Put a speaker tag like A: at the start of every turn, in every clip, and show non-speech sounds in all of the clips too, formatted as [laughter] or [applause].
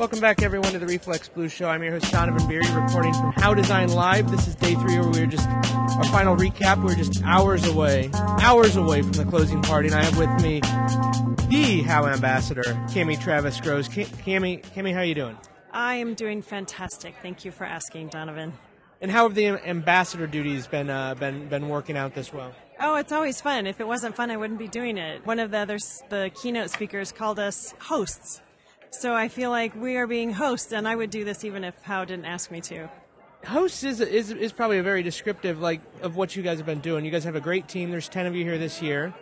A: Welcome back, everyone, to the Reflex Blue Show. I'm your host, Donovan Beery, reporting from How Design Live. This is day three, where we're just our final recap. We're just hours away, hours away from the closing party, and I have with me the How Ambassador, Cami Travis Groves. Cami, Cami, how are you doing?
B: I am doing fantastic. Thank you for asking, Donovan.
A: And how have the ambassador duties been uh, been been working out this well?
B: Oh, it's always fun. If it wasn't fun, I wouldn't be doing it. One of the others, the keynote speakers, called us hosts so I feel like we are being hosts, and I would do this even if How didn't ask me to.
A: Hosts is, is is probably a very descriptive like of what you guys have been doing. You guys have a great team. There's ten of you here this year,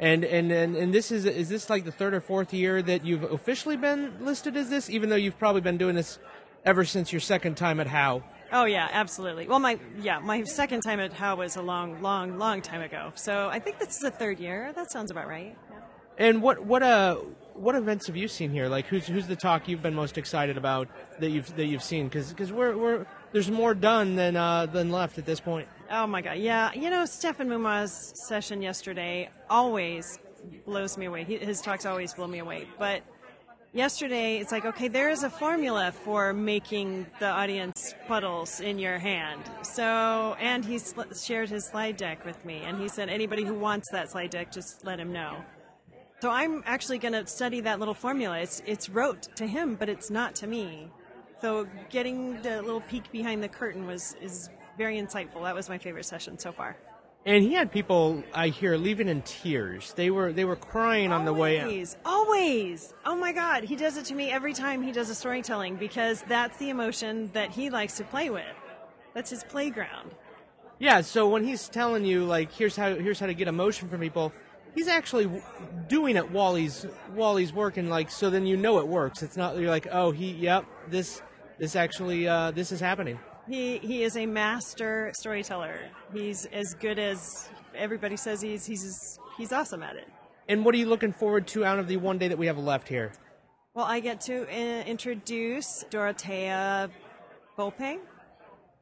A: and and and, and this is is this like the third or fourth year that you've officially been listed as this, even though you've probably been doing this ever since your second time at How.
B: Oh yeah, absolutely. Well, my yeah, my second time at How was a long, long, long time ago. So I think this is the third year. That sounds about right. Yeah.
A: And what what uh what events have you seen here? Like, who's who's the talk you've been most excited about that you've that you've seen? Because we're we're there's more done than uh, than left at this point.
B: Oh my god, yeah. You know, Stefan Mumaw's session yesterday always blows me away. His talks always blow me away. But yesterday, it's like, okay, there is a formula for making the audience puddles in your hand. So, and he shared his slide deck with me, and he said anybody who wants that slide deck, just let him know. So I'm actually going to study that little formula. It's it's wrote to him, but it's not to me. So getting the little peek behind the curtain was is very insightful. That was my favorite session so far.
A: And he had people I hear leaving in tears. They were they were crying on
B: always,
A: the way
B: out. Always. Oh my god, he does it to me every time he does a storytelling because that's the emotion that he likes to play with. That's his playground.
A: Yeah, so when he's telling you like here's how here's how to get emotion from people, he's actually doing it while he's while he's working. Like so, then you know it works. It's not you're like, oh, he, yep, this this actually uh, this is happening.
B: He he is a master storyteller. He's as good as everybody says he's he's he's awesome at it.
A: And what are you looking forward to out of the one day that we have left here?
B: Well, I get to uh, introduce Dorotea Volpe,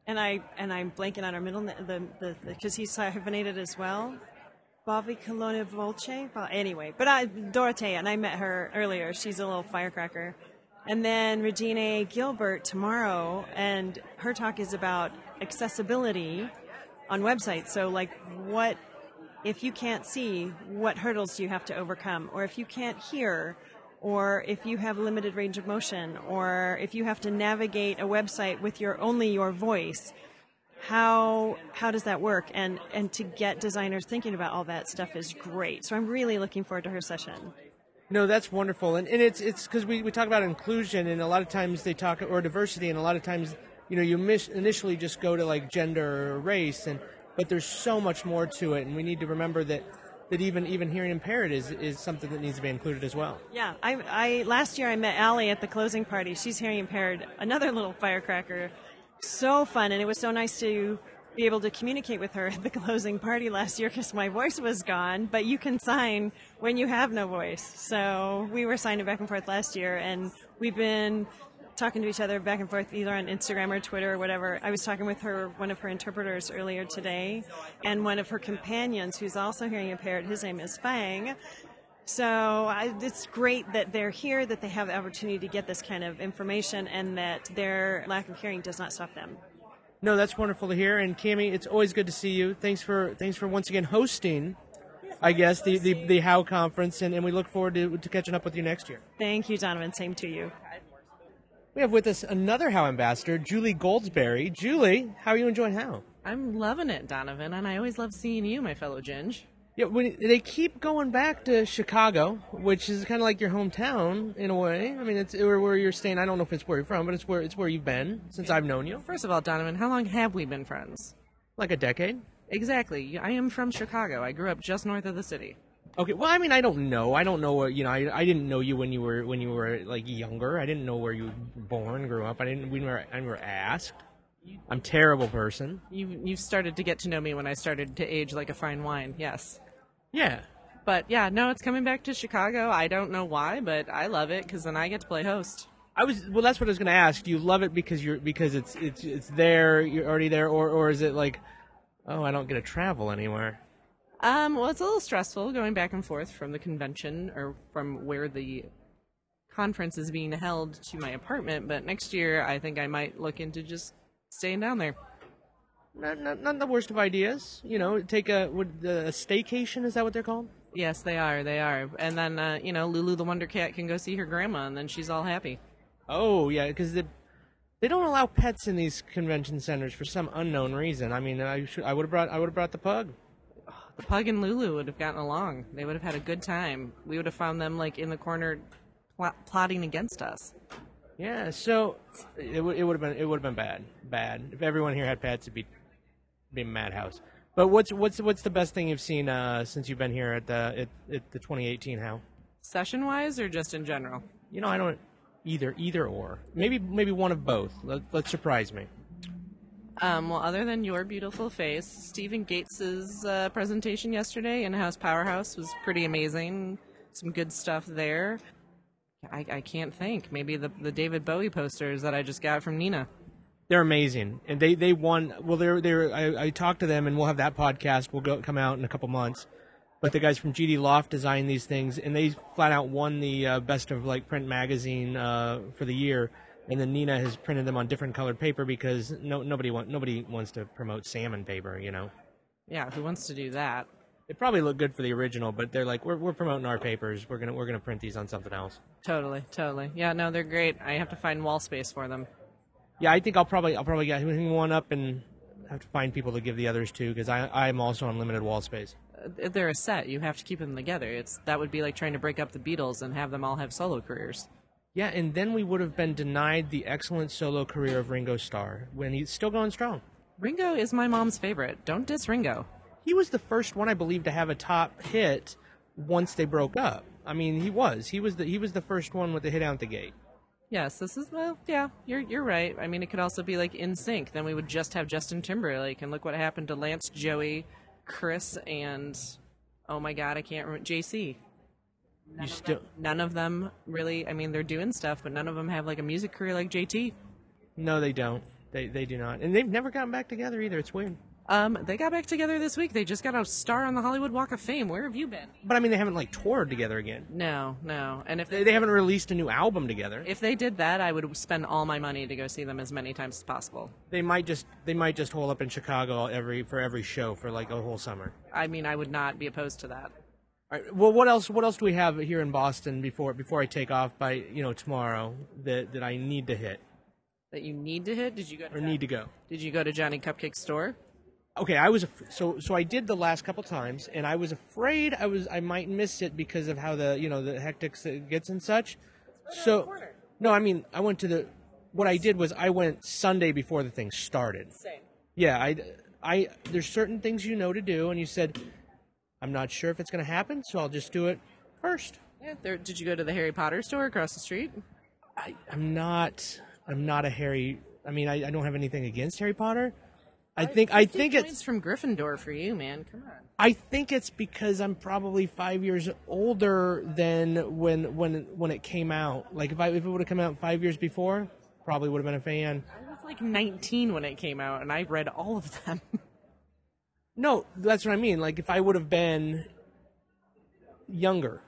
B: and I and I'm blanking on her middle name the because he's hyphenated as well. Bobby Colonna Volce. Well, anyway, but I, Dorotea, and I met her earlier. She's a little firecracker. And then Regine Gilbert tomorrow, and her talk is about accessibility on websites. So, like, what if you can't see, what hurdles do you have to overcome? Or if you can't hear, or if you have limited range of motion, or if you have to navigate a website with your only your voice, how how does that work? And and to get designers thinking about all that stuff is great. So i'm really looking forward to her session.
A: No that's wonderful. And, and it's it's because we, we talk about inclusion and a lot of times they talk or diversity and a lot of times you know you miss, initially just go to like gender or race and but there's so much more to it and we need to remember that that even even hearing impaired is is something that needs to be included as well.
B: Yeah, I, I last year I met Allie at the closing party. She's hearing impaired, another little firecracker so fun, and it was so nice to be able to communicate with her at the [laughs] closing party last year because my voice was gone. But you can sign when you have no voice. So we were signing back and forth last year, and we've been talking to each other back and forth either on Instagram or Twitter or whatever. I was talking with her, one of her interpreters earlier today, and one of her companions who's also hearing impaired. His name is Fang. So I, it's great that they're here, that they have the opportunity to get this kind of information, and that their lack of hearing does not stop them.
A: No, that's wonderful to hear. And Cami, it's always good to see you. Thanks for thanks for once again hosting. I guess the, the, the How conference, and, and we look forward to, to catching up with you next year.
B: Thank you, Donovan. Same to you.
A: We have with us another How ambassador, Julie Goldsberry. Julie, how are you enjoying How?
C: I'm loving it, Donovan, and I always love seeing you, my fellow Ginge.
A: Yeah, when they keep going back to Chicago, which is kind of like your hometown in a way. I mean, it's where, where you're staying. I don't know if it's where you're from, but it's where it's where you've been since I've known you.
C: First of all, Donovan, how long have we been friends?
A: Like a decade.
C: Exactly. I am from Chicago. I grew up just north of the city.
A: Okay. Well, I mean, I don't know. I don't know what you know. I, I didn't know you when you were when you were like younger. I didn't know where you were born, grew up. I didn't. We were I never asked. I'm terrible person.
C: You you started to get to know me when I started to age like a fine wine. Yes.
A: Yeah.
C: But yeah, no, it's coming back to Chicago. I don't know why, but I love it because then I get to play host.
A: I was well. That's what I was going to ask. Do you love it because you're because it's it's it's there? You're already there, or or is it like, oh, I don't get to travel anywhere?
C: Um, well, it's a little stressful going back and forth from the convention or from where the conference is being held to my apartment, but next year I think I might look into just staying down there.
A: Not, not, not the worst of ideas. You know, take a would the a staycation. Is that what they're called?
C: Yes, they are. They are. And then, uh, you know, Lulu the Wonder Cat can go see her grandma, and then she's all happy.
A: Oh yeah, because the they don't allow pets in these convention centers for some unknown reason. I mean, I should I would have brought I would have brought the pug.
C: The pug and Lulu would have gotten along. They would have had a good time. We would have found them like in the corner, pl- plotting against us.
A: Yeah, so it would it would have been it would have been bad bad if everyone here had pets. It'd be be madhouse. But what's what's what's the best thing you've seen uh, since you've been here at the at, at the 2018 How?
C: Session wise, or just in general?
A: You know, I don't either either or maybe maybe one of both. Let, let surprise me.
C: Um, well, other than your beautiful face, Stephen Gates's uh, presentation yesterday in House Powerhouse was pretty amazing. Some good stuff there. I, I can't think. Maybe the the David Bowie posters that I just got from Neenah.
A: They're amazing, and they they won. Well, they're they're. I, I talked to them, and we'll have that podcast. will go come out in a couple months. But the guys from GD Loft designed these things, and they flat out won the uh, best of like print magazine uh, for the year. And then Neenah has printed them on different colored paper because no nobody want nobody wants to promote salmon paper, you know.
C: Yeah, who wants to do that?
A: It probably look good for the original, but they're like, we're, we're promoting our papers. We're gonna we're gonna print these on something else.
C: Totally, totally. Yeah, no, they're great. I have to find wall space for them.
A: Yeah, I think I'll probably I'll probably get one up and have to find people to give the others to because I I'm also on limited wall space.
C: Uh, They're a set. You have to keep them together. It's that would be like trying to break up the Beatles and have them all have solo careers.
A: Yeah, and then we would have been denied the excellent solo career of Ringo Starr when he's still going strong.
C: Ringo is my mom's favorite. Don't diss Ringo.
A: He was the first one I believe to have a top hit once they broke up. I mean, he was. He was the he was the first one with the hit out the gate.
C: Yes, this is well, yeah, you're you're right. I mean, it could also be like NSYNC. Then we would just have Justin Timberlake, and look what happened to Lance, Joey, Chris, and oh my God, I can't remember JC.
A: You still
C: None of them really. I mean, they're doing stuff, but none of them have like a music career like JT.
A: no, they don't. They they do not, and they've never gotten back together either. It's weird.
C: Um, they got back together this week. They just got a star on the Hollywood Walk of Fame. Where have you been?
A: But I mean, they haven't like toured together again.
C: No, no. And if
A: They, they haven't released a new album together.
C: if they did that, I would spend all my money to go see them as many times as possible.
A: They might just they might just hole up in Chicago every for every show for like a whole summer.
C: I mean, I would not be opposed to that.
A: All right. Well, what else? What else do we have here in Boston before before I take off by you know tomorrow that that I need to hit
C: That you need to hit? Did you go? To
A: or need to go?
C: Did you go to Johnny Cupcake store?
A: Okay, I was so so I did the last couple times, and I was afraid I was I might miss it because of how the you know the hectics it gets and such. So no, I mean I went to the what I did was I went Sunday before the thing started.
C: Same.
A: Yeah, I I there's certain things you know to do, and you said I'm not sure if it's going to happen, so I'll just do it first.
C: Yeah. There, did you go to the Harry Potter store across the street?
A: I, I'm not. I'm not a Harry. I mean, I, I don't have anything against Harry Potter. I think. I think it's.
C: from Gryffindor for you, man. Come on.
A: I think it's because I'm probably five years older than when when when it came out. Like if I if it would have come out five years before, probably would have been a fan.
C: I was like 19 when it came out, and I read all of them. [laughs]
A: No, that's what I mean. Like if I would have been younger,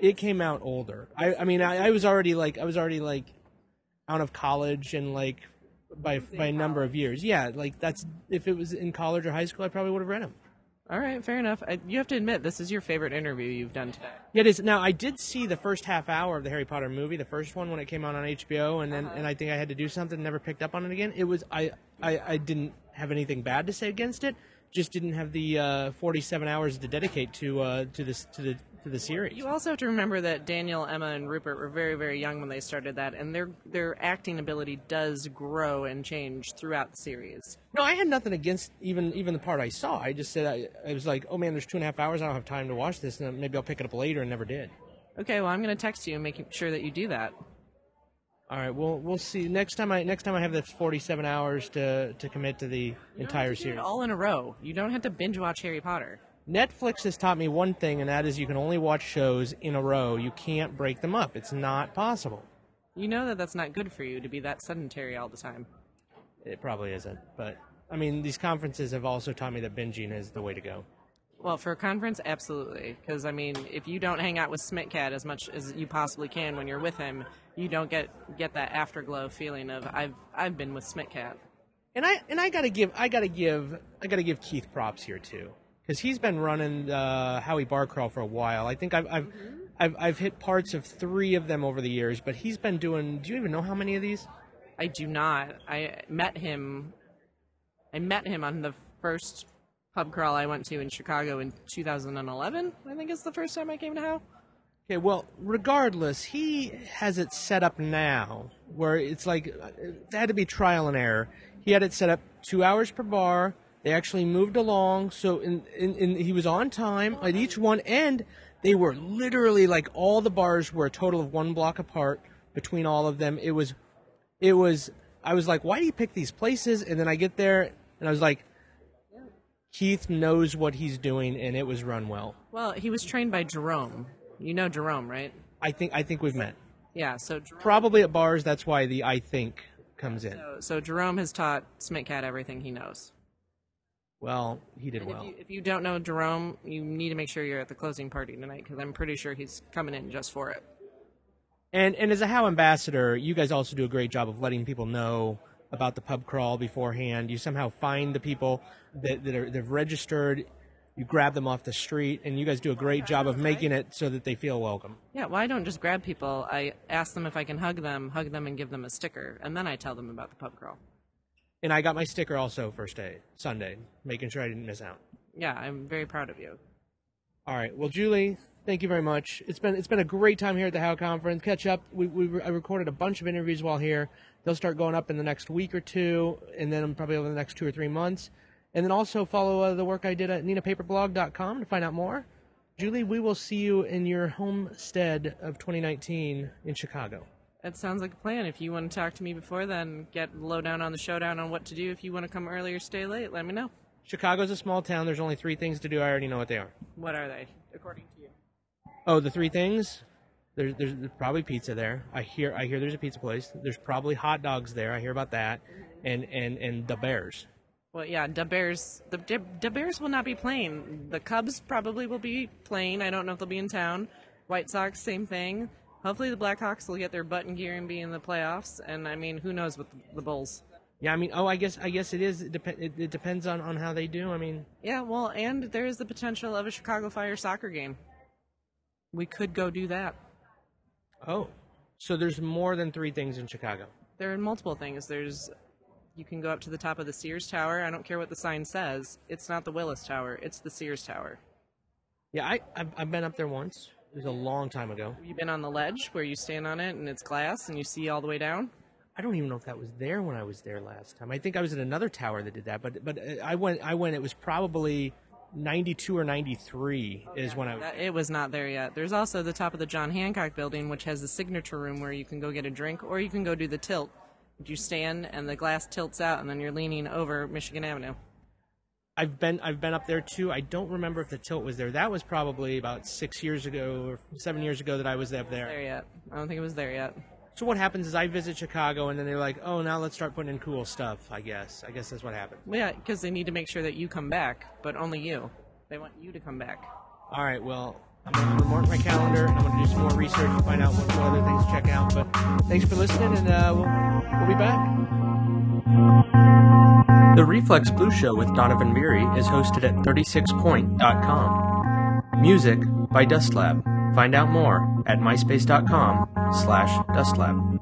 A: it came out older. I I mean I, I was already like I was already like out of college and like by by a number of years. Yeah, like that's if it was in college or high school, I probably would have read them.
C: all right, fair enough. I, you have to admit, this is your favorite interview you've done today.
A: Yeah, it is. Now I did see the first half hour of the Harry Potter movie, the first one when it came out on HBO, and then and I think I had to do something, never picked up on it again. It was I I, I didn't have anything bad to say against it, just didn't have the uh, 47 hours to dedicate to uh, to this to the to the series.
C: You also have to remember that Daniel, Emma, and Rupert were very, very young when they started that, and their their acting ability does grow and change throughout the series.
A: No, I had nothing against even even the part I saw. I just said I, I was like, oh man, there's two and a half hours. I don't have time to watch this, and maybe I'll pick it up later, and never did.
C: Okay, well, I'm going to text you and make sure that you do that.
A: All right, well we'll see next time. I next time I have this 47 hours to to commit to the entire series.
C: all in a row. You don't have to binge watch Harry Potter.
A: Netflix has taught me one thing, and that is you can only watch shows in a row. You can't break them up. It's not possible.
C: You know that that's not good for you to be that sedentary all the time.
A: It probably isn't, but I mean, these conferences have also taught me that binging is the way to go.
C: Well, for a conference, absolutely. Because I mean, if you don't hang out with Smitcat as much as you possibly can when you're with him, you don't get get that afterglow feeling of I've I've been with Smitcat.
A: And I and I gotta give I gotta give I gotta give Keith props here too because he's been running uh, Howie Bar Crawl for a while. I think I've I've,
C: Mm-hmm.
A: I've I've hit parts of three of them over the years, but he's been doing. Do you even know how many of these?
C: I do not. I met him. I met him on the first pub crawl I went to in Chicago in 2011. I think is the first time I came to How.
A: Okay, well, regardless, he has it set up now where it's like uh, it had to be trial and error. He had it set up two hours per bar. They actually moved along, so in, in, in he was on time at each one, and they were literally like all the bars were a total of one block apart between all of them. It was, it was. I was like, why do you pick these places? And then I get there, and I was like, Keith knows what he's doing, and it was run well.
C: Well, he was trained by Jerome. You know Jerome, right?
A: I think I think we've met.
C: Yeah. So Jerome,
A: Probably at bars. That's why the I think comes in.
C: so, so Jerome has taught Smitcat everything he knows.
A: Well, he did
C: And
A: well.
C: if, you, if you don't know Jerome, you need to make sure you're at the closing party tonight because I'm pretty sure he's coming in just for it.
A: And and as a How ambassador, you guys also do a great job of letting people know about the pub crawl beforehand. You somehow find the people that that are they've registered. You grab them off the street, and you guys do a great job of making it so that they feel welcome.
C: Yeah, well, I don't just grab people. I ask them if I can hug them, hug them, and give them a sticker, and then I tell them about the pub crawl.
A: And I got my sticker also first day Sunday, making sure I didn't miss out.
C: Yeah, I'm very proud of you.
A: All right. Well, Julie, thank you very much. It's been it's been a great time here at the How Conference. Catch up. We, we I recorded a bunch of interviews while here. They'll start going up in the next week or two, and then probably over the next two or three months. And then also follow uh, the work I did at neenahpaperblog.com to find out more. Julie, we will see you in your homestead of 2019 in Chicago.
C: That sounds like a plan. If you want to talk to me before then, get lowdown on the showdown on what to do. If you want to come early or stay late, let me know.
A: Chicago's a small town. There's only three things to do. I already know what they are.
C: What are they, according to you?
A: Oh, the three things. There's, there's there's probably pizza there. I hear I hear there's a pizza place. There's probably hot dogs there. I hear about that, and and and the Bears.
C: Well, yeah, the Bears. The the Bears will not be playing. The Cubs probably will be playing. I don't know if they'll be in town. White Sox, same thing. Hopefully, the Blackhawks will get their button gear and be in the playoffs. And I mean, who knows with the Bulls?
A: Yeah, I mean, oh, I guess I guess it is. It, dep- it, it depends on on how they do. I mean,
C: Yeah, well, and there is the potential of a Chicago Fire soccer game. We could go do that.
A: oh, so there's more than three things in Chicago.
C: There are multiple things. There's you can go up to the top of the Sears Tower. I don't care what the sign says. It's not the Willis Tower. It's the Sears Tower.
A: Yeah, I I've, I've been up there once. It was a long time ago.
C: Have you been on the ledge where you stand on it and it's glass and you see all the way down?
A: I don't even know if that was there when I was there last time. I think I was at another tower that did that, but but uh, I went I went. It was probably ninety two or ninety three is when I was.
C: That, it was not there yet. There's also the top of the John Hancock building, which has the signature room where you can go get a drink or you can go do the tilt. You stand and the glass tilts out, and then you're leaning over Michigan Avenue.
A: I've been I've been up there too. I don't remember if the tilt was there. That was probably about six years ago or seven years ago that I was up there.
C: There yet? I don't think it was there yet.
A: So what happens is I visit Chicago and then they're like, oh, now let's start putting in cool stuff. I guess I guess that's what happened.
C: Well, yeah, because they need to make sure that you come back, but only you. They want you to come back.
A: All right, well. I'm going to mark my calendar and I'm going to do some more research and find out what, what other things to check out. But thanks for listening, and uh, we'll, we'll be back. The Reflex Blue Show with Donovan Beery is hosted at 36point.com. Music by Dustlab. Find out more at myspace.com slash dustlab.